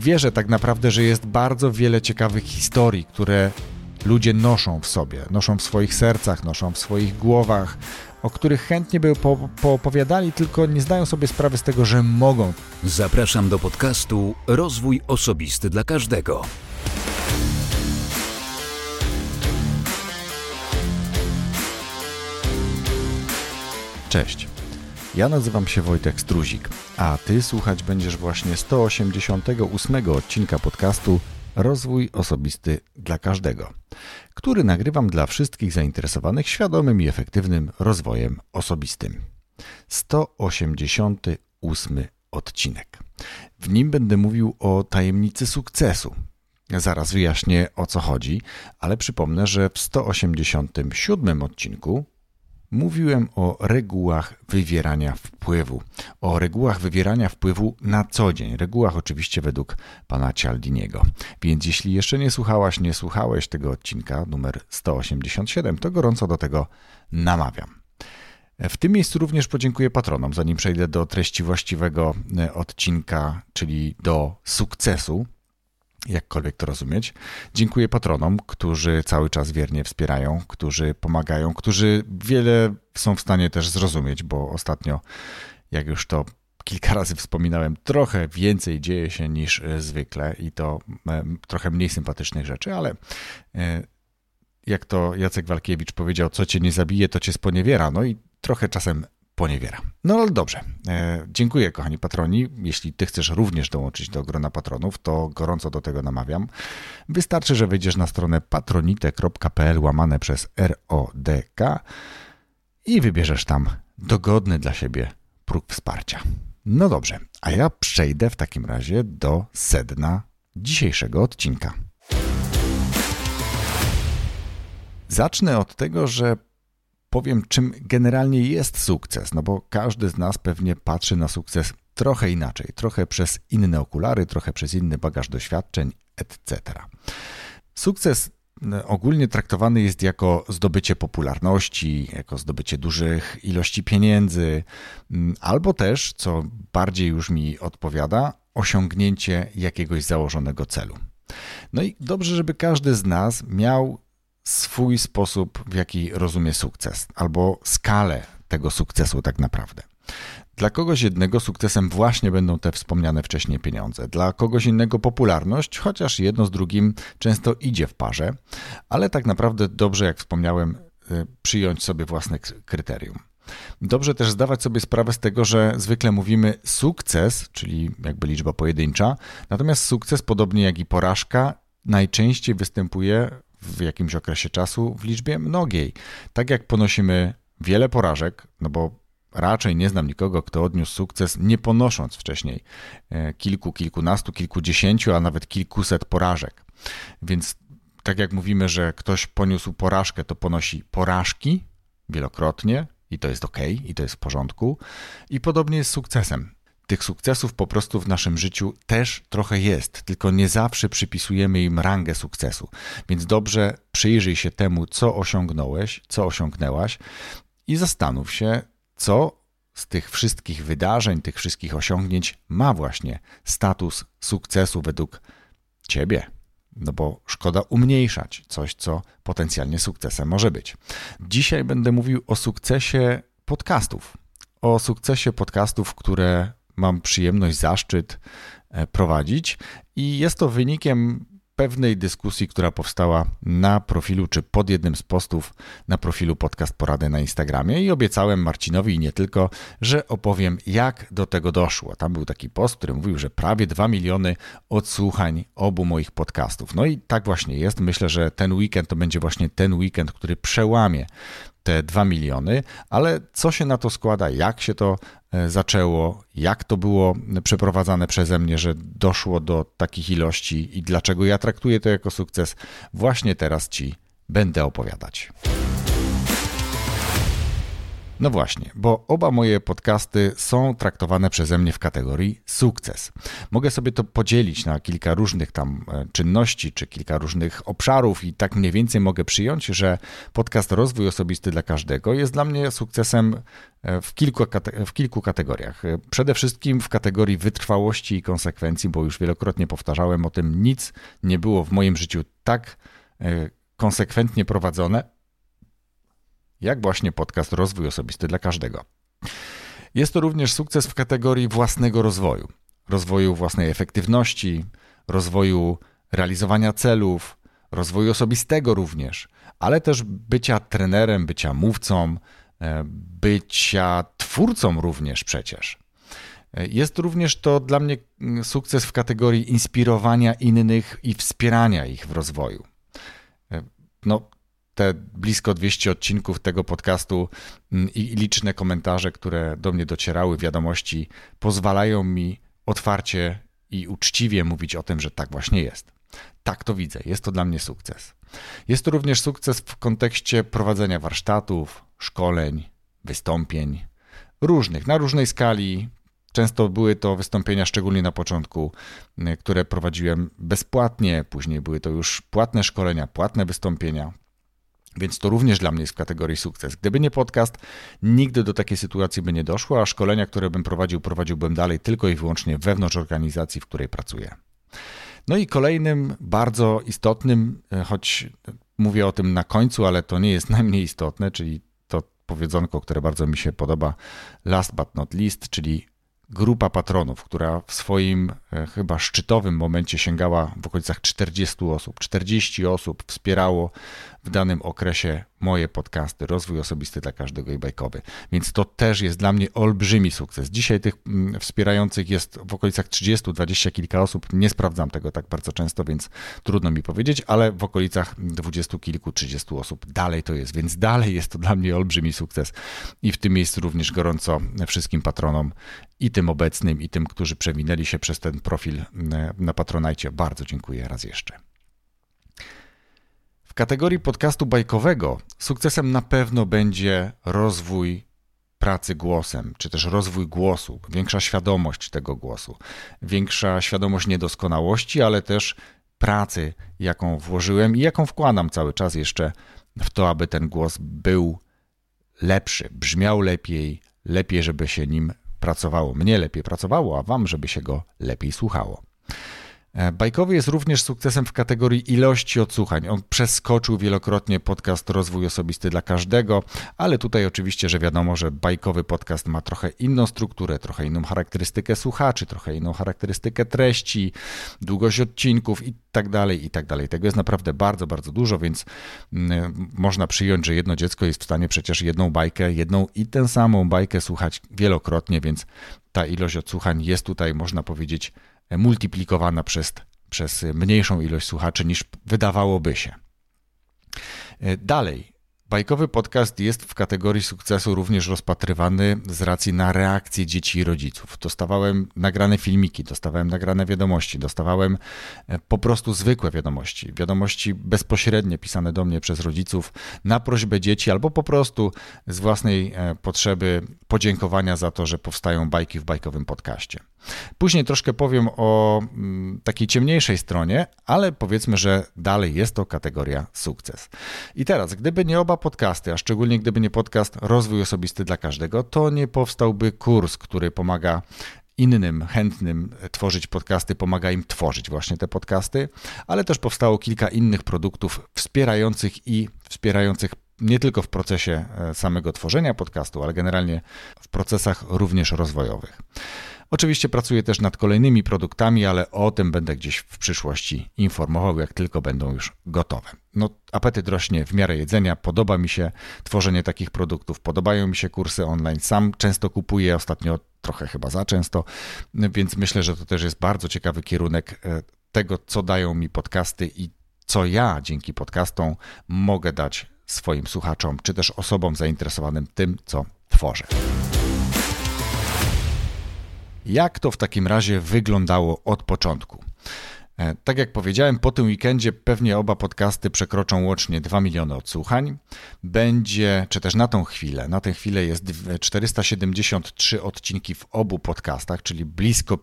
Wierzę tak naprawdę, że jest bardzo wiele ciekawych historii, które ludzie noszą w sobie, noszą w swoich sercach, noszą w swoich głowach, o których chętnie by po, poopowiadali, tylko nie zdają sobie sprawy z tego, że mogą. Zapraszam do podcastu Rozwój Osobisty dla Każdego. Cześć. Ja nazywam się Wojtek Struzik, a ty słuchać będziesz właśnie 188 odcinka podcastu Rozwój Osobisty dla Każdego, który nagrywam dla wszystkich zainteresowanych świadomym i efektywnym rozwojem osobistym. 188 odcinek. W nim będę mówił o tajemnicy sukcesu. Zaraz wyjaśnię o co chodzi, ale przypomnę, że w 187 odcinku Mówiłem o regułach wywierania wpływu, o regułach wywierania wpływu na co dzień, regułach oczywiście według pana Cialdiniego. Więc jeśli jeszcze nie słuchałaś, nie słuchałeś tego odcinka numer 187, to gorąco do tego namawiam. W tym miejscu również podziękuję patronom, zanim przejdę do treści właściwego e, odcinka, czyli do sukcesu jakkolwiek to rozumieć. Dziękuję patronom, którzy cały czas wiernie wspierają, którzy pomagają, którzy wiele są w stanie też zrozumieć, bo ostatnio, jak już to kilka razy wspominałem, trochę więcej dzieje się niż e, zwykle i to e, trochę mniej sympatycznych rzeczy, ale e, jak to Jacek Walkiewicz powiedział, co cię nie zabije, to cię sponiewiera. No i trochę czasem poniewiera. No ale dobrze. E, dziękuję, kochani patroni. Jeśli ty chcesz również dołączyć do grona patronów, to gorąco do tego namawiam. Wystarczy, że wejdziesz na stronę patronite.pl łamane przez RODK i wybierzesz tam dogodny dla siebie próg wsparcia. No dobrze, a ja przejdę w takim razie do sedna dzisiejszego odcinka. Zacznę od tego, że powiem, czym generalnie jest sukces, no bo każdy z nas pewnie patrzy na sukces trochę inaczej, trochę przez inne okulary, trochę przez inny bagaż doświadczeń, etc. Sukces no, ogólnie traktowany jest jako zdobycie popularności, jako zdobycie dużych ilości pieniędzy, mm, albo też, co bardziej już mi odpowiada, osiągnięcie jakiegoś założonego celu. No i dobrze, żeby każdy z nas miał swój sposób, w jaki rozumie sukces, albo skalę tego sukcesu tak naprawdę. Dla kogoś jednego sukcesem właśnie będą te wspomniane wcześniej pieniądze, dla kogoś innego popularność, chociaż jedno z drugim często idzie w parze, ale tak naprawdę dobrze, jak wspomniałem, y, przyjąć sobie własne kryterium. Dobrze też zdawać sobie sprawę z tego, że zwykle mówimy sukces, czyli jakby liczba pojedyncza, natomiast sukces, podobnie jak i porażka, najczęściej występuje w jakimś okresie czasu w liczbie mnogiej. Tak jak ponosimy wiele porażek, no bo raczej nie znam nikogo, kto odniósł sukces, nie ponosząc wcześniej e, kilku, kilkunastu, kilkudziesięciu, a nawet kilkuset porażek. Więc tak jak mówimy, że ktoś poniósł porażkę, to ponosi porażki wielokrotnie i to jest ok, i to jest w porządku. I podobnie jest z sukcesem. Tych sukcesów po prostu w naszym życiu też trochę jest, tylko nie zawsze przypisujemy im rangę sukcesu. Więc dobrze przyjrzyj się temu, co osiągnąłeś, co osiągnęłaś i zastanów się, co z tych wszystkich wydarzeń, tych wszystkich osiągnięć ma właśnie status sukcesu według ciebie. No bo szkoda umniejszać coś, co potencjalnie sukcesem może być. Dzisiaj będę mówił o sukcesie podcastów. O sukcesie podcastów, które mam przyjemność, zaszczyt e, prowadzić i jest to wynikiem pewnej dyskusji, która powstała na profilu, czy pod jednym z postów na profilu Podcast Porady na Instagramie i obiecałem Marcinowi i nie tylko, że opowiem jak do tego doszło. Tam był taki post, który mówił, że prawie 2 miliony odsłuchań obu moich podcastów. No i tak właśnie jest. Myślę, że ten weekend to będzie właśnie ten weekend, który przełamie te 2 miliony, ale co się na to składa, jak się to zaczęło, jak to było przeprowadzane przeze mnie, że doszło do takich ilości i dlaczego ja traktuję to jako sukces, właśnie teraz Ci będę opowiadać. No właśnie, bo oba moje podcasty są traktowane przeze mnie w kategorii sukces. Mogę sobie to podzielić na kilka różnych tam e, czynności czy kilka różnych obszarów i tak mniej więcej mogę przyjąć, że podcast Rozwój Osobisty dla Każdego jest dla mnie sukcesem e, w kilku, w kilku kategoriach. E, przede wszystkim w kategorii wytrwałości i konsekwencji, bo już wielokrotnie powtarzałem o tym, nic nie było w moim życiu tak konsekwentnie prowadzone, jak właśnie podcast Rozwój Osobisty dla Każdego. Jest to również sukces w kategorii własnego rozwoju, rozwoju własnej efektywności, rozwoju realizowania celów, rozwoju osobistego również, ale też bycia trenerem, bycia mówcą, e, bycia twórcą również przecież. E, jest również to dla mnie mm, sukces w kategorii inspirowania innych i wspierania ich w rozwoju. E, no, te blisko 200 odcinków tego podcastu mm, i liczne komentarze, które do mnie docierały, wiadomości, pozwalają mi otwarcie i uczciwie mówić o tym, że tak właśnie jest. Tak to widzę, jest to dla mnie sukces. Jest to również sukces w kontekście prowadzenia warsztatów, szkoleń, wystąpień, różnych, na różnej skali. Często były to wystąpienia, szczególnie na początku, mm, które prowadziłem bezpłatnie, później były to już płatne szkolenia, płatne wystąpienia. Więc to również dla mnie jest w kategorii sukces. Gdyby nie podcast, nigdy do takiej sytuacji by nie doszło, a szkolenia, które bym prowadził, prowadziłbym dalej tylko i wyłącznie wewnątrz organizacji, w której pracuję. No i kolejnym bardzo istotnym, e, choć mówię o tym na końcu, ale to nie jest najmniej istotne, czyli to powiedzonko, które bardzo mi się podoba, last but not least, czyli grupa patronów, która w swoim chyba szczytowym momencie sięgała w okolicach 40 osób. 40 osób wspierało w danym okresie moje podcasty, rozwój osobisty dla każdego i bajkowy. Więc to też jest dla mnie olbrzymi sukces. Dzisiaj tych mm, wspierających jest w okolicach 30, 20 kilka osób. Nie sprawdzam tego tak bardzo często, więc trudno mi powiedzieć, ale w okolicach 20 kilku, 30 osób dalej to jest, więc dalej jest to dla mnie olbrzymi sukces. I w tym miejscu również gorąco wszystkim patronom i tym obecnym, i tym, którzy przewinęli się przez ten profil mm, na Patronajcie. Bardzo dziękuję raz jeszcze. W kategorii podcastu bajkowego sukcesem na pewno będzie rozwój pracy głosem, czy też rozwój głosu, większa świadomość tego głosu, większa świadomość niedoskonałości, ale też pracy, jaką włożyłem i jaką wkładam cały czas jeszcze w to, aby ten głos był lepszy, brzmiał lepiej, lepiej, żeby się nim pracowało. Mnie lepiej pracowało, a wam, żeby się go lepiej słuchało. E, bajkowy jest również sukcesem w kategorii ilości odsłuchań. On przeskoczył wielokrotnie podcast Rozwój Osobisty dla każdego, ale tutaj oczywiście, że wiadomo, że bajkowy podcast ma trochę inną strukturę, trochę inną charakterystykę słuchaczy, trochę inną charakterystykę treści, długość odcinków i tak dalej, i tak dalej. Tego jest naprawdę bardzo, bardzo dużo, więc mm, można przyjąć, że jedno dziecko jest w stanie przecież jedną bajkę, jedną i tę samą bajkę słuchać wielokrotnie, więc ta ilość odsłuchań jest tutaj, można powiedzieć, multiplikowana przez, przez mniejszą ilość słuchaczy niż wydawałoby się. E, dalej, Bajkowy podcast jest w kategorii sukcesu również rozpatrywany z racji na reakcje dzieci i rodziców. Dostawałem nagrane filmiki, dostawałem nagrane wiadomości, dostawałem e, po prostu zwykłe wiadomości, wiadomości bezpośrednie pisane do mnie przez rodziców na prośbę dzieci albo po prostu z własnej e, potrzeby podziękowania za to, że powstają bajki w bajkowym podcaście. Później troszkę powiem o mm, takiej ciemniejszej stronie, ale powiedzmy, że dalej jest to kategoria sukces. I teraz, gdyby nie oba podcasty, a szczególnie gdyby nie podcast Rozwój Osobisty dla Każdego, to nie powstałby kurs, który pomaga innym chętnym tworzyć podcasty, pomaga im tworzyć właśnie te podcasty, ale też powstało kilka innych produktów wspierających i wspierających nie tylko w procesie e, samego tworzenia podcastu, ale generalnie w procesach również rozwojowych. Oczywiście pracuję też nad kolejnymi produktami, ale o tym będę gdzieś w przyszłości informował, jak tylko będą już gotowe. No, apetyt rośnie w miarę jedzenia, podoba mi się tworzenie takich produktów, podobają mi się kursy online. Sam często kupuję, ostatnio trochę chyba za często, więc myślę, że to też jest bardzo ciekawy kierunek e, tego, co dają mi podcasty i co ja dzięki podcastom mogę dać swoim słuchaczom, czy też osobom zainteresowanym tym, co tworzę. Jak to w takim razie wyglądało od początku? E, tak jak powiedziałem, po tym weekendzie pewnie oba podcasty przekroczą łącznie 2 miliony odsłuchań. Będzie, czy też na tą chwilę, na tę chwilę jest 473 odcinki w obu podcastach, czyli blisko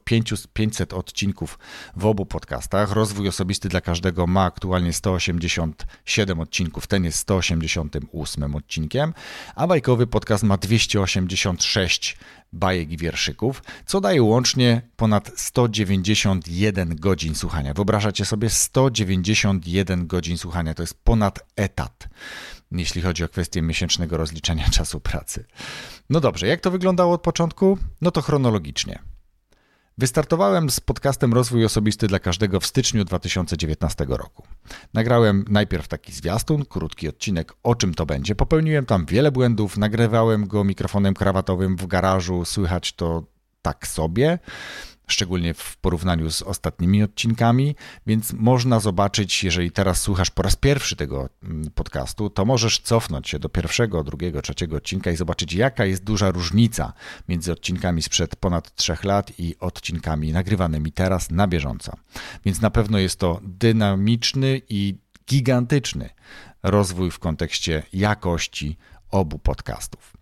500 odcinków w obu podcastach. Rozwój osobisty dla każdego ma aktualnie 187 odcinków, ten jest 188 odcinkiem, a bajkowy podcast ma 286 bajek i wierszyków, co daje łącznie ponad 191 godzin słuchania. Wyobrażacie sobie 191 godzin słuchania, to jest ponad etat, jeśli chodzi o kwestię miesięcznego rozliczenia czasu pracy. No dobrze, jak to wyglądało od początku? No to chronologicznie. Wystartowałem z podcastem Rozwój Osobisty dla Każdego w styczniu 2019 roku. Nagrałem najpierw taki zwiastun, krótki odcinek o czym to będzie. Popełniłem tam wiele błędów, nagrywałem go mikrofonem krawatowym w garażu, słychać to tak sobie szczególnie w porównaniu z ostatnimi odcinkami, więc można zobaczyć, jeżeli teraz słuchasz po raz pierwszy tego mm, podcastu, to możesz cofnąć się do pierwszego, drugiego, trzeciego odcinka i zobaczyć, jaka jest duża różnica między odcinkami sprzed ponad trzech lat i odcinkami nagrywanymi teraz na bieżąco. Więc na pewno jest to dynamiczny i gigantyczny rozwój w kontekście jakości obu podcastów.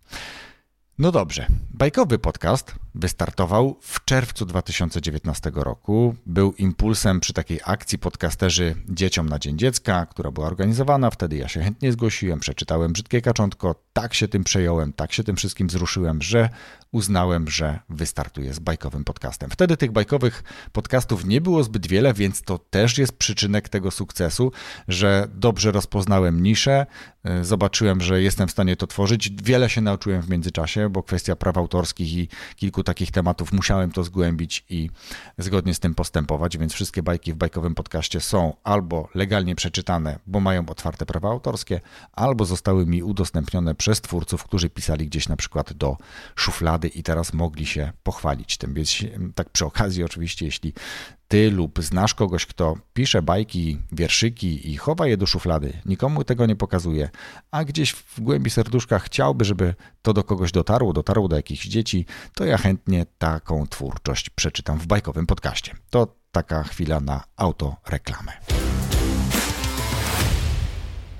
No dobrze, bajkowy podcast wystartował w czerwcu 2019 roku. Był impulsem przy takiej akcji podcasterzy Dzieciom na Dzień Dziecka, która była organizowana. Wtedy ja się chętnie zgłosiłem, przeczytałem Brzydkie Kaczątko, tak się tym przejąłem, tak się tym wszystkim wzruszyłem, że uznałem, że wystartuję z bajkowym podcastem. Wtedy tych bajkowych podcastów nie było zbyt wiele, więc to też jest przyczynek tego sukcesu, że dobrze rozpoznałem niszę, zobaczyłem, że jestem w stanie to tworzyć. Wiele się nauczyłem w międzyczasie, bo kwestia praw autorskich i kilku takich tematów musiałem to zgłębić i zgodnie z tym postępować, więc wszystkie bajki w bajkowym podcaście są albo legalnie przeczytane, bo mają otwarte prawa autorskie, albo zostały mi udostępnione przez twórców, którzy pisali gdzieś na przykład do szuflady i teraz mogli się pochwalić tym. Więc tak przy okazji oczywiście, jeśli ty lub znasz kogoś, kto pisze bajki, wierszyki i chowa je do szuflady, nikomu tego nie pokazuje, a gdzieś w głębi serduszka chciałby, żeby to do kogoś dotarło, dotarło do jakichś dzieci, to ja chętnie taką twórczość przeczytam w bajkowym podcaście. To taka chwila na autoreklamę.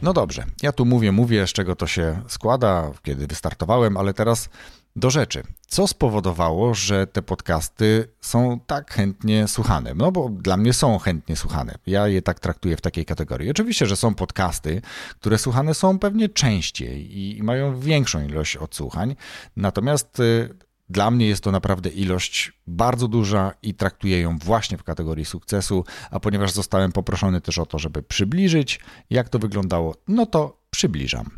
No dobrze, ja tu mówię, mówię, z czego to się składa, kiedy wystartowałem, ale teraz do rzeczy. Co spowodowało, że te podcasty są tak chętnie słuchane? No bo dla mnie są chętnie słuchane. Ja je tak traktuję w takiej kategorii. Oczywiście, że są podcasty, które słuchane są pewnie częściej i mają większą ilość odsłuchań. Natomiast y, dla mnie jest to naprawdę ilość bardzo duża i traktuję ją właśnie w kategorii sukcesu, a ponieważ zostałem poproszony też o to, żeby przybliżyć, jak to wyglądało, no to przybliżam.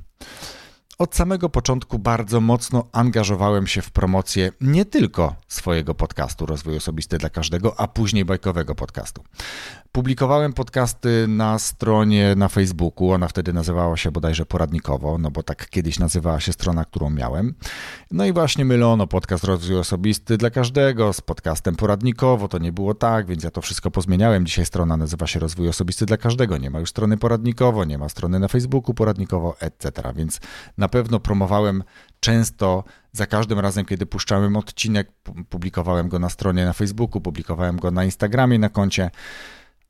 Od samego początku bardzo mocno angażowałem się w promocję nie tylko swojego podcastu Rozwój Osobisty dla Każdego, a później bajkowego podcastu. Publikowałem podcasty na stronie na Facebooku, ona wtedy nazywała się bodajże poradnikowo, no bo tak kiedyś nazywała się strona, którą miałem. No i właśnie mylono podcast Rozwój Osobisty dla Każdego z podcastem poradnikowo, to nie było tak, więc ja to wszystko pozmieniałem. Dzisiaj strona nazywa się Rozwój Osobisty dla Każdego, nie ma już strony poradnikowo, nie ma strony na Facebooku poradnikowo, etc. Więc na pewno promowałem często za każdym razem, kiedy puszczałem odcinek, publikowałem go na stronie na Facebooku, publikowałem go na Instagramie, na koncie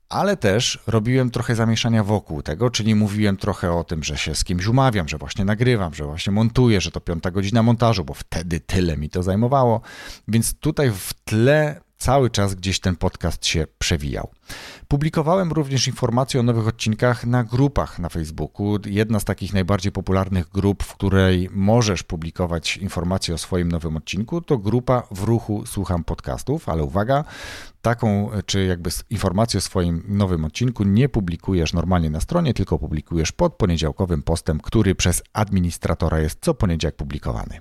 ale też robiłem trochę zamieszania wokół tego, czyli mówiłem trochę o tym, że się z kimś umawiam, że właśnie nagrywam, że właśnie montuję, że to piąta godzina montażu, bo wtedy tyle mi to zajmowało. Więc tutaj w tle cały czas gdzieś ten podcast się przewijał. Publikowałem również informacje o nowych odcinkach na grupach na Facebooku. Jedna z takich najbardziej popularnych grup, w której możesz publikować informacje o swoim nowym odcinku, to grupa w ruchu Słucham Podcastów, ale uwaga, taką czy jakby informację o swoim nowym odcinku nie publikujesz normalnie na stronie, tylko publikujesz pod poniedziałkowym postem, który przez administratora jest co poniedziałek publikowany.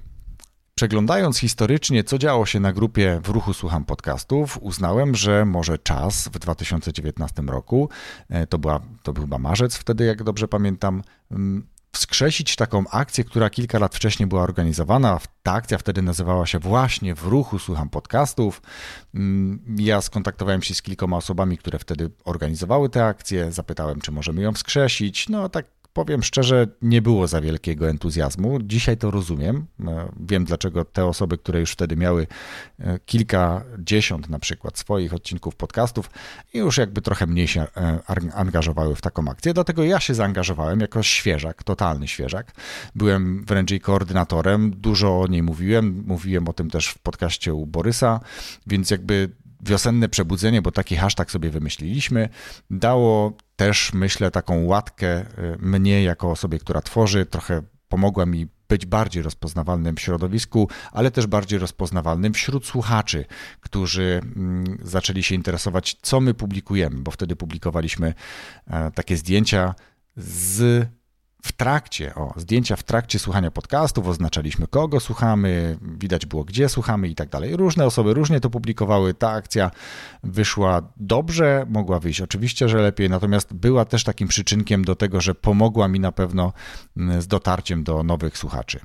Przeglądając historycznie, co działo się na grupie w ruchu Słucham Podcastów, uznałem, że może czas w 2019 roku, e, to, była, to był chyba marzec wtedy, jak dobrze pamiętam, mm, wskrzesić taką akcję, która kilka lat wcześniej była organizowana. Ta akcja wtedy nazywała się właśnie W ruchu słucham podcastów. Mm, ja skontaktowałem się z kilkoma osobami, które wtedy organizowały tę akcję, zapytałem, czy możemy ją wskrzesić. No tak powiem szczerze, nie było za wielkiego entuzjazmu. Dzisiaj to rozumiem. E, wiem, dlaczego te osoby, które już wtedy miały e, kilkadziesiąt na przykład swoich odcinków podcastów, już jakby trochę mniej się e, angażowały w taką akcję. Dlatego ja się zaangażowałem jako świeżak, totalny świeżak. Byłem wręcz jej koordynatorem, dużo o niej mówiłem. Mówiłem o tym też w podcaście u Borysa, więc jakby wiosenne przebudzenie, bo taki hashtag sobie wymyśliliśmy, dało też, myślę, taką łatkę y, mnie jako osobie, która tworzy, trochę pomogła mi być bardziej rozpoznawalnym w środowisku, ale też bardziej rozpoznawalnym wśród słuchaczy, którzy mm, zaczęli się interesować, co my publikujemy, bo wtedy publikowaliśmy e, takie zdjęcia z w trakcie, o, zdjęcia w trakcie słuchania podcastów, oznaczaliśmy kogo słuchamy, widać było gdzie słuchamy i tak dalej. Różne osoby różnie to publikowały. Ta akcja wyszła dobrze, mogła wyjść oczywiście, że lepiej, natomiast była też takim przyczynkiem do tego, że pomogła mi na pewno mm, z dotarciem do nowych słuchaczy.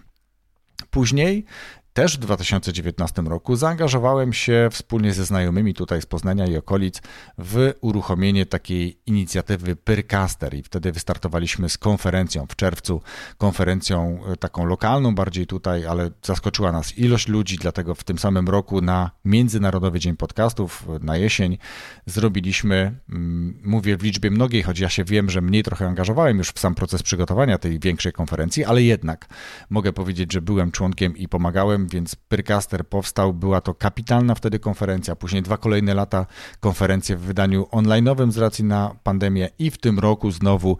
Później też w 2019 roku zaangażowałem się wspólnie ze znajomymi tutaj z Poznania i okolic w uruchomienie takiej inicjatywy Pyrcaster. I wtedy wystartowaliśmy z konferencją w czerwcu, konferencją e, taką lokalną bardziej tutaj, ale zaskoczyła nas ilość ludzi, dlatego w tym samym roku na Międzynarodowy Dzień Podcastów e, na jesień zrobiliśmy, mm, mówię w liczbie mnogiej, choć ja się wiem, że mniej trochę angażowałem już w sam proces przygotowania tej większej konferencji, ale jednak mogę powiedzieć, że byłem członkiem i pomagałem więc Pyrcaster powstał. Była to kapitalna wtedy konferencja. Później dwa kolejne lata konferencje w wydaniu online'owym z racji na pandemię i w tym roku znowu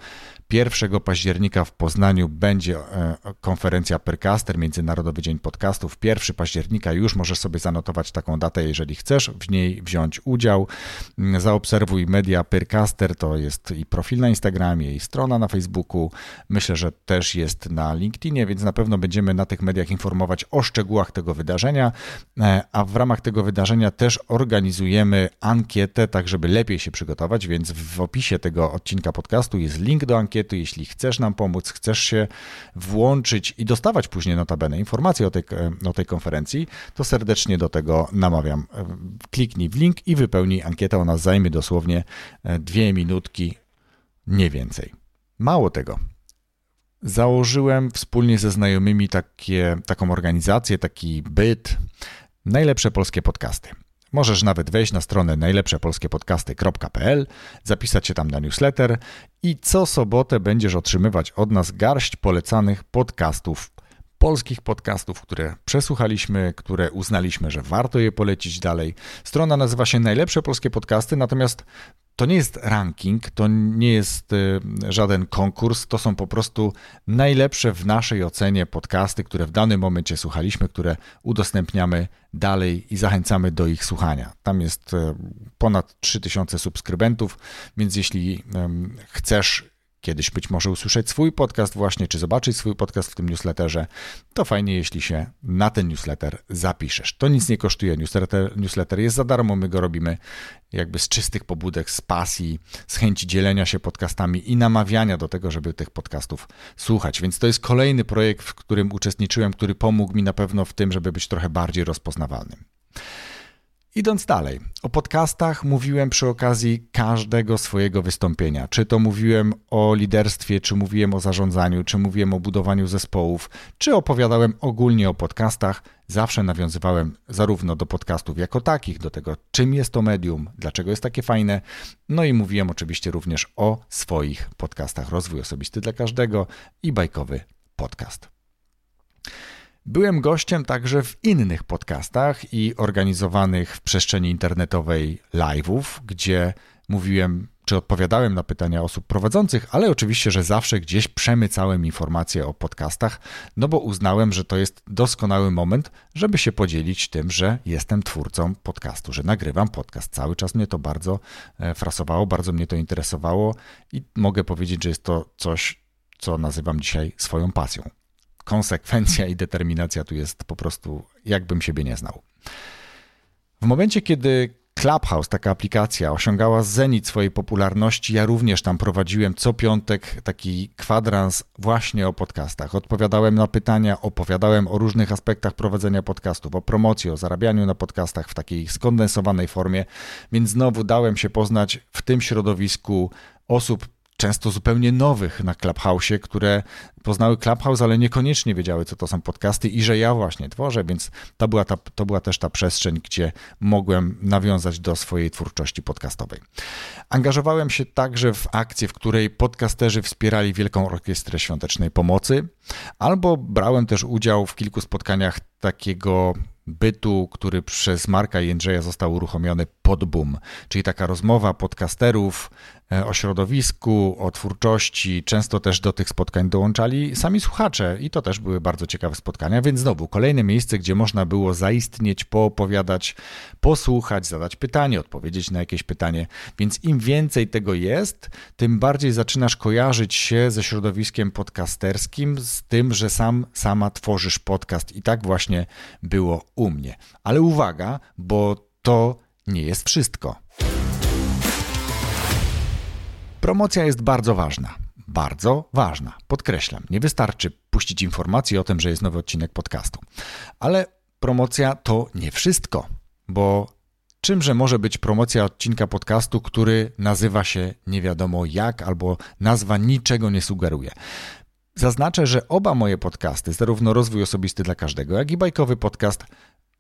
1 października w Poznaniu będzie e, konferencja Percaster, Międzynarodowy Dzień Podcastów. 1 października już możesz sobie zanotować taką datę, jeżeli chcesz w niej wziąć udział. Mm, zaobserwuj media Percaster, to jest i profil na Instagramie, i strona na Facebooku. Myślę, że też jest na LinkedInie, więc na pewno będziemy na tych mediach informować o szczegółach tego wydarzenia, e, a w ramach tego wydarzenia też organizujemy ankietę, tak żeby lepiej się przygotować, więc w opisie tego odcinka podcastu jest link do ankiety jeśli chcesz nam pomóc, chcesz się włączyć i dostawać później notabene informacje o tej, o tej konferencji, to serdecznie do tego namawiam. Kliknij w link i wypełnij ankietę. Ona zajmie dosłownie e, dwie minutki, nie więcej. Mało tego, założyłem wspólnie ze znajomymi takie, taką organizację, taki byt, najlepsze polskie podcasty. Możesz nawet wejść na stronę najlepszepolskiepodcasty.pl, zapisać się tam na newsletter i co sobotę będziesz otrzymywać od nas garść polecanych podcastów polskich podcastów, które przesłuchaliśmy, które uznaliśmy, że warto je polecić dalej. Strona nazywa się Najlepsze Polskie Podcasty, natomiast to nie jest ranking, to nie jest y, żaden konkurs, to są po prostu najlepsze w naszej ocenie podcasty, które w danym momencie słuchaliśmy, które udostępniamy dalej i zachęcamy do ich słuchania. Tam jest y, ponad 3000 subskrybentów, więc jeśli chcesz kiedyś być może usłyszeć swój podcast właśnie, czy zobaczyć swój podcast w tym newsletterze, to fajnie, jeśli się na ten newsletter zapiszesz. To nic nie kosztuje, newsletter, newsletter jest za darmo, my go robimy jakby z czystych pobudek, z pasji, z chęci dzielenia się podcastami i namawiania do tego, żeby tych podcastów słuchać. Więc to jest kolejny projekt, w którym uczestniczyłem, który pomógł mi na pewno w tym, żeby być trochę bardziej rozpoznawalnym. Idąc dalej, o podcastach mówiłem przy okazji każdego swojego wystąpienia. Czy to mówiłem o liderstwie, czy mówiłem o zarządzaniu, czy mówiłem o budowaniu zespołów, czy opowiadałem ogólnie o podcastach, zawsze nawiązywałem zarówno do podcastów jako takich, do tego, czym jest to medium, dlaczego jest takie fajne, no i mówiłem oczywiście również o swoich podcastach Rozwój Osobisty dla Każdego i bajkowy podcast. Byłem gościem także w innych podcastach i organizowanych w przestrzeni internetowej live'ów, gdzie mówiłem czy odpowiadałem na pytania osób prowadzących, ale oczywiście, że zawsze gdzieś przemycałem informacje o podcastach, no bo uznałem, że to jest doskonały moment, żeby się podzielić tym, że jestem twórcą podcastu, że nagrywam podcast. Cały czas mnie to bardzo e, frasowało, bardzo mnie to interesowało i mogę powiedzieć, że jest to coś, co nazywam dzisiaj swoją pasją konsekwencja i determinacja tu jest po prostu, jakbym siebie nie znał. W momencie, kiedy Clubhouse, taka aplikacja, osiągała zenit swojej popularności. Ja również tam prowadziłem co piątek taki kwadrans właśnie o podcastach. Odpowiadałem na pytania, opowiadałem o różnych aspektach prowadzenia podcastów, o promocji, o zarabianiu na podcastach w takiej skondensowanej formie, więc znowu dałem się poznać w tym środowisku osób często zupełnie nowych na Clubhouse, które poznały Clubhouse, ale niekoniecznie wiedziały, co to są podcasty i że ja właśnie tworzę, więc to była, ta, to była też ta przestrzeń, gdzie mogłem nawiązać do swojej twórczości podcastowej. Angażowałem się także w akcję, w której podcasterzy wspierali Wielką Orkiestrę Świątecznej Pomocy, albo brałem też udział w kilku spotkaniach takiego bytu, który przez Marka Jędrzeja został uruchomiony pod boom, czyli taka rozmowa podcasterów o środowisku, o twórczości. Często też do tych spotkań dołączali sami słuchacze i to też były bardzo ciekawe spotkania, więc znowu kolejne miejsce, gdzie można było zaistnieć, poopowiadać, posłuchać, zadać pytanie, odpowiedzieć na jakieś pytanie. Więc im więcej tego jest, tym bardziej zaczynasz kojarzyć się ze środowiskiem podcasterskim, z tym, że sam sama tworzysz podcast i tak właśnie było u mnie. Ale uwaga, bo to nie jest wszystko. Promocja jest bardzo ważna. Bardzo ważna. Podkreślam, nie wystarczy puścić informacji o tym, że jest nowy odcinek podcastu. Ale promocja to nie wszystko, bo czymże może być promocja odcinka podcastu, który nazywa się nie wiadomo jak albo nazwa niczego nie sugeruje. Zaznaczę, że oba moje podcasty, zarówno rozwój osobisty dla każdego, jak i bajkowy podcast,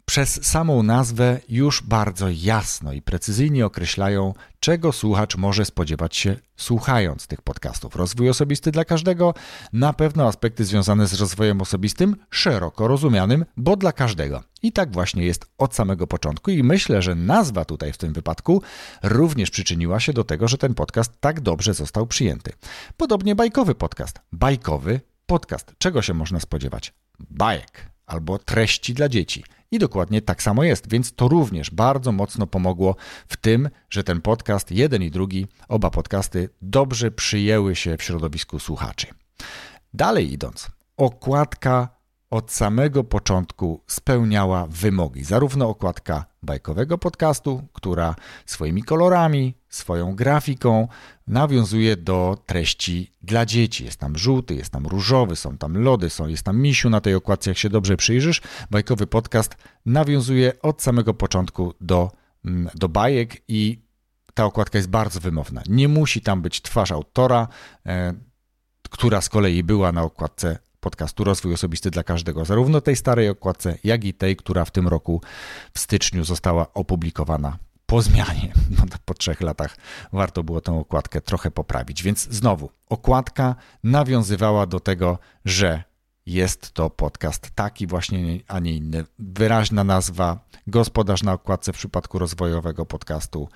przez samą nazwę już bardzo jasno i precyzyjnie określają, czego słuchacz może spodziewać się słuchając tych podcastów. Rozwój osobisty dla każdego, na pewno aspekty związane z rozwojem osobistym, szeroko rozumianym, bo dla każdego. I tak właśnie jest od samego początku i myślę, że nazwa tutaj w tym wypadku również przyczyniła się do tego, że ten podcast tak dobrze został przyjęty. Podobnie bajkowy podcast. Bajkowy podcast. Czego się można spodziewać? Bajek albo treści dla dzieci. I dokładnie tak samo jest, więc to również bardzo mocno pomogło w tym, że ten podcast, jeden i drugi, oba podcasty dobrze przyjęły się w środowisku słuchaczy. Dalej idąc, okładka od samego początku spełniała wymogi. Zarówno okładka bajkowego podcastu, która swoimi kolorami, swoją grafiką nawiązuje do treści dla dzieci. Jest tam żółty, jest tam różowy, są tam lody, są, jest tam misiu na tej okładce, jak się dobrze przyjrzysz. Bajkowy podcast nawiązuje od samego początku do, mm, do bajek i ta okładka jest bardzo wymowna. Nie musi tam być twarz autora, e, która z kolei była na okładce podcastu Rozwój Osobisty dla Każdego, zarówno tej starej okładce, jak i tej, która w tym roku w styczniu została opublikowana po zmianie. No, po trzech latach warto było tę okładkę trochę poprawić. Więc znowu, okładka nawiązywała do tego, że jest to podcast taki właśnie, a nie inny. Wyraźna nazwa, gospodarz na okładce w przypadku rozwojowego podcastu,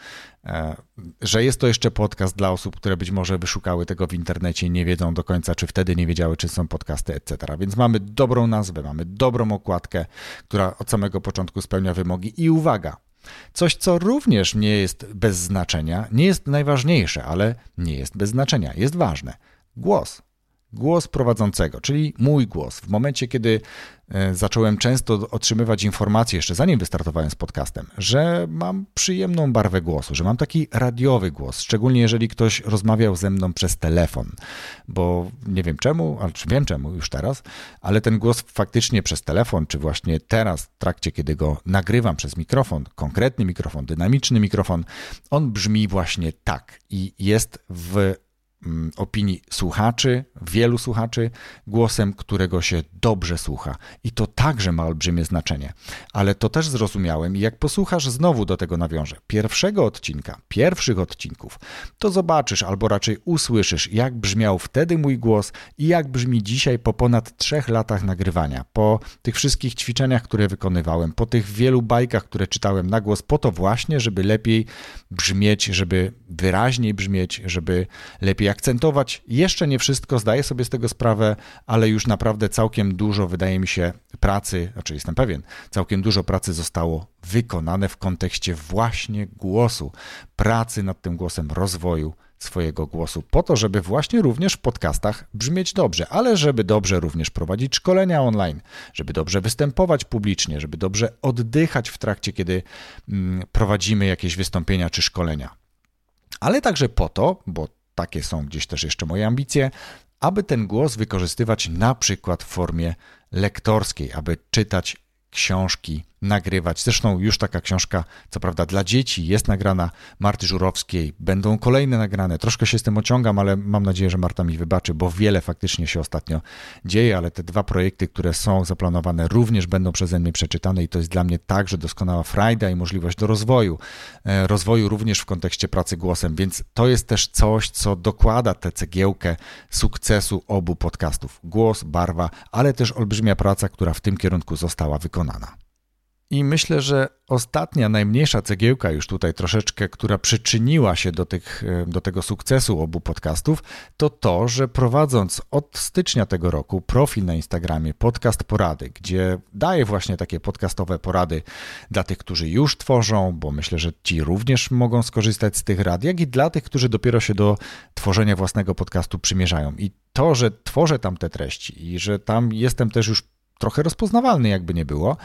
e, że jest to jeszcze podcast dla osób, które być może wyszukały tego w internecie i nie wiedzą do końca, czy wtedy nie wiedziały, czy są podcasty, etc. Więc mamy dobrą nazwę, mamy dobrą okładkę, która od samego początku spełnia wymogi. I uwaga, Coś, co również nie jest bez znaczenia, nie jest najważniejsze, ale nie jest bez znaczenia, jest ważne. Głos głos prowadzącego, czyli mój głos. W momencie, kiedy e, zacząłem często otrzymywać informacje, jeszcze zanim wystartowałem z podcastem, że mam przyjemną barwę głosu, że mam taki radiowy głos, szczególnie jeżeli ktoś rozmawiał ze mną przez telefon, bo nie wiem czemu, ale wiem czemu już teraz, ale ten głos faktycznie przez telefon, czy właśnie teraz, w trakcie kiedy go nagrywam przez mikrofon, konkretny mikrofon, dynamiczny mikrofon, on brzmi właśnie tak i jest w opinii słuchaczy, wielu słuchaczy, głosem, którego się dobrze słucha. I to także ma olbrzymie znaczenie. Ale to też zrozumiałem i jak posłuchasz, znowu do tego nawiążę, pierwszego odcinka, pierwszych odcinków, to zobaczysz albo raczej usłyszysz, jak brzmiał wtedy mój głos i jak brzmi dzisiaj po ponad trzech latach nagrywania, po tych wszystkich ćwiczeniach, które wykonywałem, po tych wielu bajkach, które czytałem na głos, po to właśnie, żeby lepiej brzmieć, żeby wyraźniej brzmieć, żeby lepiej akcentować. Jeszcze nie wszystko, zdaję sobie z tego sprawę, ale już naprawdę całkiem dużo, wydaje mi się, pracy, znaczy jestem pewien, całkiem dużo pracy zostało wykonane w kontekście właśnie głosu, pracy nad tym głosem rozwoju swojego głosu, po to, żeby właśnie również w podcastach brzmieć dobrze, ale żeby dobrze również prowadzić szkolenia online, żeby dobrze występować publicznie, żeby dobrze oddychać w trakcie, kiedy mm, prowadzimy jakieś wystąpienia czy szkolenia. Ale także po to, bo takie są gdzieś też jeszcze moje ambicje, aby ten głos wykorzystywać na przykład w formie lektorskiej, aby czytać książki nagrywać. Zresztą już taka książka, co prawda dla dzieci, jest nagrana Marty Żurowskiej. Będą kolejne nagrane. Troszkę się z tym ociągam, ale mam nadzieję, że Marta mi wybaczy, bo wiele faktycznie się ostatnio dzieje, ale te dwa projekty, które są zaplanowane, również będą przeze mnie przeczytane i to jest dla mnie także doskonała frajda i możliwość do rozwoju. E, rozwoju również w kontekście pracy głosem, więc to jest też coś, co dokłada tę cegiełkę sukcesu obu podcastów. Głos, barwa, ale też olbrzymia praca, która w tym kierunku została wykonana. I myślę, że ostatnia, najmniejsza cegiełka już tutaj troszeczkę, która przyczyniła się do, tych, e, do tego sukcesu obu podcastów, to to, że prowadząc od stycznia tego roku profil na Instagramie Podcast Porady, gdzie daję właśnie takie podcastowe porady dla tych, którzy już tworzą, bo myślę, że ci również mogą skorzystać z tych rad, jak i dla tych, którzy dopiero się do tworzenia własnego podcastu przymierzają. I to, że tworzę tam te treści i że tam jestem też już trochę rozpoznawalny, jakby nie było,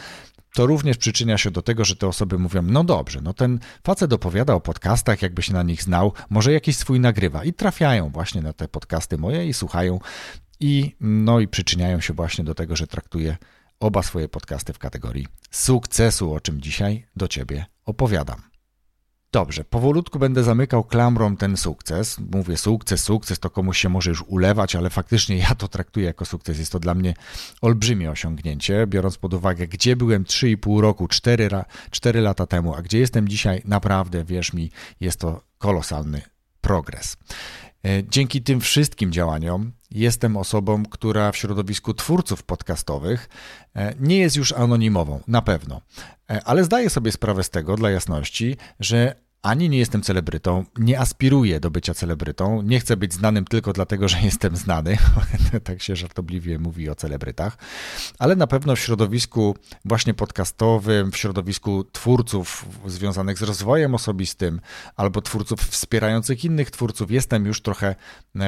to również przyczynia się do tego, że te osoby mówią: No dobrze, no ten facet opowiada o podcastach, jakby się na nich znał, może jakiś swój nagrywa i trafiają właśnie na te podcasty moje i słuchają i no i przyczyniają się właśnie do tego, że traktuję oba swoje podcasty w kategorii sukcesu, o czym dzisiaj do ciebie opowiadam. Dobrze, powolutku będę zamykał klamrą ten sukces. Mówię sukces, sukces, to komuś się może już ulewać, ale faktycznie ja to traktuję jako sukces. Jest to dla mnie olbrzymie osiągnięcie, biorąc pod uwagę, gdzie byłem 3,5 roku, 4, 4 lata temu, a gdzie jestem dzisiaj, naprawdę, wierz mi, jest to kolosalny progres. E, dzięki tym wszystkim działaniom jestem osobą, która w środowisku twórców podcastowych e, nie jest już anonimową, na pewno. E, ale zdaję sobie sprawę z tego, dla jasności, że ani nie jestem celebrytą, nie aspiruję do bycia celebrytą, nie chcę być znanym tylko dlatego, że jestem znany, tak się żartobliwie mówi o celebrytach, ale na pewno w środowisku właśnie podcastowym, w środowisku twórców związanych z rozwojem osobistym albo twórców wspierających innych twórców jestem już trochę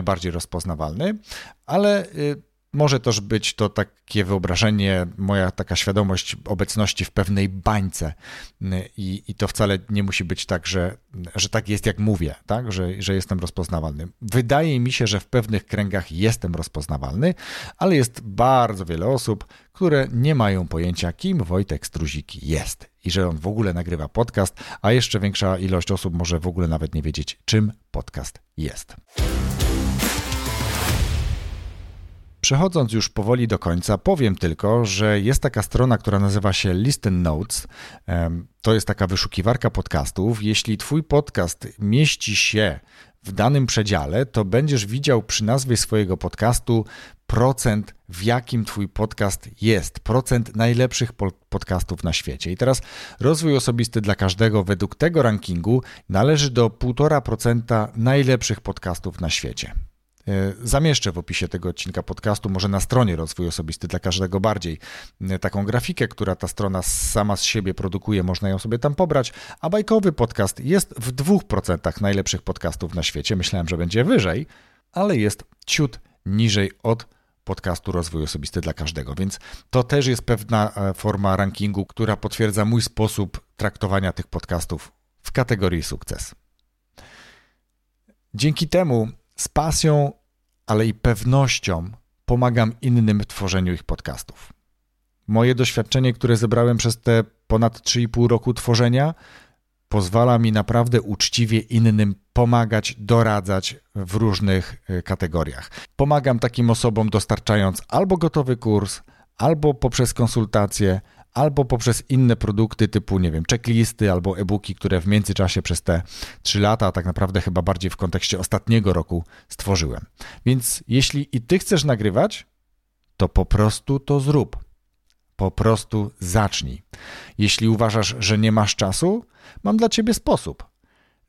bardziej rozpoznawalny, ale y, może też być to takie wyobrażenie, moja taka świadomość obecności w pewnej bańce i, i to wcale nie musi być tak, że, że tak jest jak mówię, tak? Że, że jestem rozpoznawalny. Wydaje mi się, że w pewnych kręgach jestem rozpoznawalny, ale jest bardzo wiele osób, które nie mają pojęcia, kim Wojtek Struziki jest i że on w ogóle nagrywa podcast, a jeszcze większa ilość osób może w ogóle nawet nie wiedzieć, czym podcast jest. Przechodząc już powoli do końca, powiem tylko, że jest taka strona, która nazywa się Listen Notes. To jest taka wyszukiwarka podcastów. Jeśli Twój podcast mieści się w danym przedziale, to będziesz widział przy nazwie swojego podcastu procent, w jakim Twój podcast jest, procent najlepszych podcastów na świecie. I teraz rozwój osobisty dla każdego według tego rankingu należy do 1,5% najlepszych podcastów na świecie. E, zamieszczę w opisie tego odcinka podcastu, może na stronie Rozwój Osobisty dla każdego bardziej, e, taką grafikę, która ta strona sama z siebie produkuje, można ją sobie tam pobrać, a bajkowy podcast jest w 2% najlepszych podcastów na świecie. Myślałem, że będzie wyżej, ale jest ciut niżej od podcastu Rozwój Osobisty dla każdego, więc to też jest pewna e, forma rankingu, która potwierdza mój sposób traktowania tych podcastów w kategorii sukces. Dzięki temu z pasją, ale i pewnością pomagam innym w tworzeniu ich podcastów. Moje doświadczenie, które zebrałem przez te ponad 3,5 roku tworzenia, pozwala mi naprawdę uczciwie innym pomagać, doradzać w różnych e, kategoriach. Pomagam takim osobom dostarczając albo gotowy kurs, albo poprzez konsultacje, albo poprzez inne produkty typu, nie wiem, checklisty albo e-booki, które w międzyczasie przez te 3 lata, a tak naprawdę chyba bardziej w kontekście ostatniego roku stworzyłem. Więc jeśli i ty chcesz nagrywać, to po prostu to zrób. Po prostu zacznij. Jeśli uważasz, że nie masz czasu, mam dla ciebie sposób.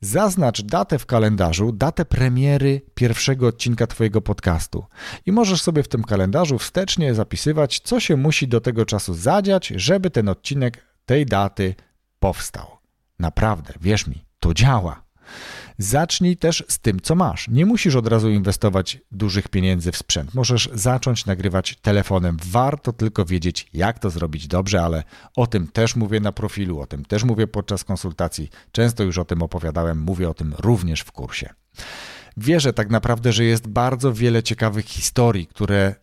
Zaznacz datę w kalendarzu, datę premiery pierwszego odcinka Twojego podcastu. I możesz sobie w tym kalendarzu wstecznie zapisywać, co się musi do tego czasu zadziać, żeby ten odcinek tej daty powstał. Naprawdę, wierz mi, to działa. Zacznij też z tym, co masz. Nie musisz od razu inwestować dużych pieniędzy w sprzęt. Możesz zacząć nagrywać telefonem. Warto tylko wiedzieć, jak to zrobić dobrze, ale o tym też mówię na profilu, o tym też mówię podczas konsultacji. Często już o tym opowiadałem, mówię o tym również w kursie. Wierzę tak naprawdę, że jest bardzo wiele ciekawych historii, które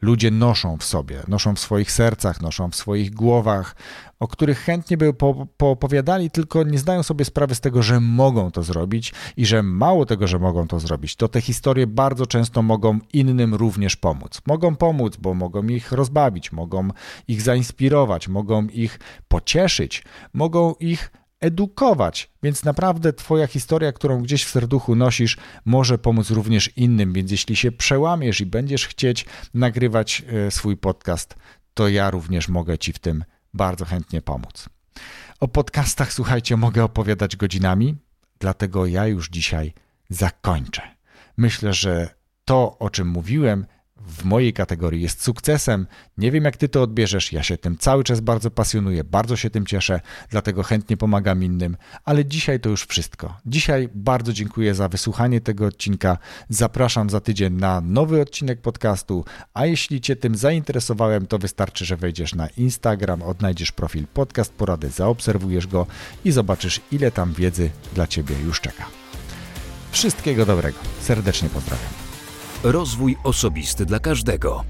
ludzie noszą w sobie, noszą w swoich sercach, noszą w swoich głowach, o których chętnie by po, poopowiadali, tylko nie zdają sobie sprawy z tego, że mogą to zrobić i że mało tego, że mogą to zrobić, to te historie bardzo często mogą innym również pomóc. Mogą pomóc, bo mogą ich rozbawić, mogą ich zainspirować, mogą ich pocieszyć, mogą ich edukować. Więc naprawdę Twoja historia, którą gdzieś w serduchu nosisz, może pomóc również innym. Więc jeśli się przełamiesz i będziesz chcieć nagrywać e, swój podcast, to ja również mogę Ci w tym bardzo chętnie pomóc. O podcastach, słuchajcie, mogę opowiadać godzinami, dlatego ja już dzisiaj zakończę. Myślę, że to, o czym mówiłem, w mojej kategorii jest sukcesem. Nie wiem, jak ty to odbierzesz. Ja się tym cały czas bardzo pasjonuję, bardzo się tym cieszę, dlatego chętnie pomagam innym. Ale dzisiaj to już wszystko. Dzisiaj bardzo dziękuję za wysłuchanie tego odcinka. Zapraszam za tydzień na nowy odcinek podcastu. A jeśli cię tym zainteresowałem, to wystarczy, że wejdziesz na Instagram, odnajdziesz profil Podcast Porady, zaobserwujesz go i zobaczysz, ile tam wiedzy dla ciebie już czeka. Wszystkiego dobrego. Serdecznie pozdrawiam. Rozwój osobisty dla każdego.